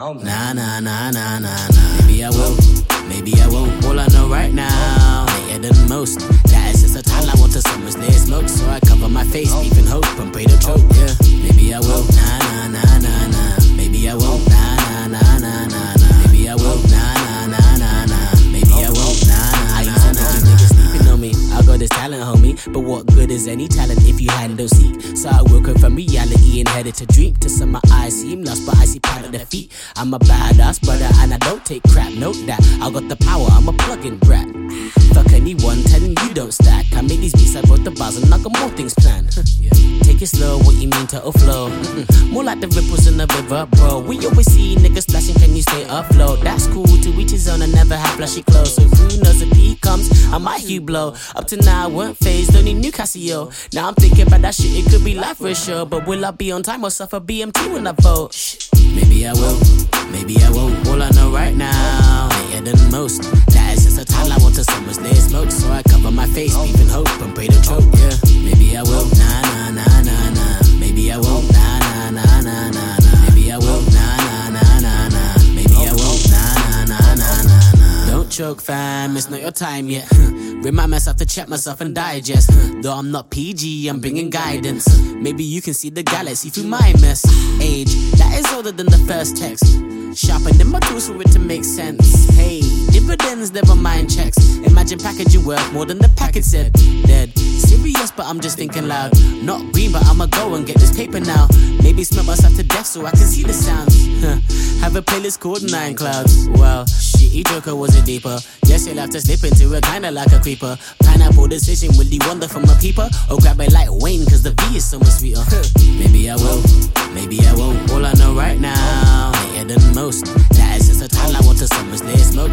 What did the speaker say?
Nah, nah, nah, nah, nah, nah. Maybe I will, maybe I won't. All I know right now, later than most. That is just a time I want to summer's lay smoke. So I cover my face, in hope, and pray to choke. Yeah, maybe I will. Nah, nah, nah, nah, nah. Maybe I won't. Nah, nah, nah, nah, nah, nah. Maybe I will. Nah, nah, nah, nah, nah. Maybe I won't. Nah, nah, I used to know these niggas sleeping on me. I got this talent, homie. But what good is any talent if you handle seek? So I woke up from reality and headed to dream. To some my eyes seem lost, but I see of. I'm a badass but I take crap. Note that I got the power. I'm a plug-in brat. Fuck anyone telling you don't stack. I made these beats, I wrote the bars, and I got more things planned. Yeah. Take it slow, what you mean to flow? More like the ripples in the river, bro. We always see niggas splashing, can you stay afloat? That's cool to each his own, I never have flashy clothes. So who knows if he comes, I might you blow. Up to now, I weren't phased, only new Casio. Now I'm thinking about that shit, it could be life for sure. But will I be on time or suffer BMT when I vote? Maybe I will, later nah. Fam. It's not your time yet. Remind myself to check myself and digest. Though I'm not PG, I'm bringing guidance. Maybe you can see the galaxy through my mess. Age that is older than the first text. Sharpening my tools for it to make sense. Hey, dividends, never mind checks. Imagine packaging worth more than the packet said. Dead. Serious, but I'm just thinking loud. Not green, but I'ma go and get this paper now. Maybe smell myself to death so I can see the sounds. Have a playlist called Nine Clouds. Well, shitty joker was it deeper. Guess you'll have to slip into it kinda like a creeper. Pineapple decision, will you wander from a peeper? Or grab it like Wayne, cause the V is so much sweeter. maybe I will, maybe I won't. All I know right now, later than most. That is just a time I want to summer's lay smoke.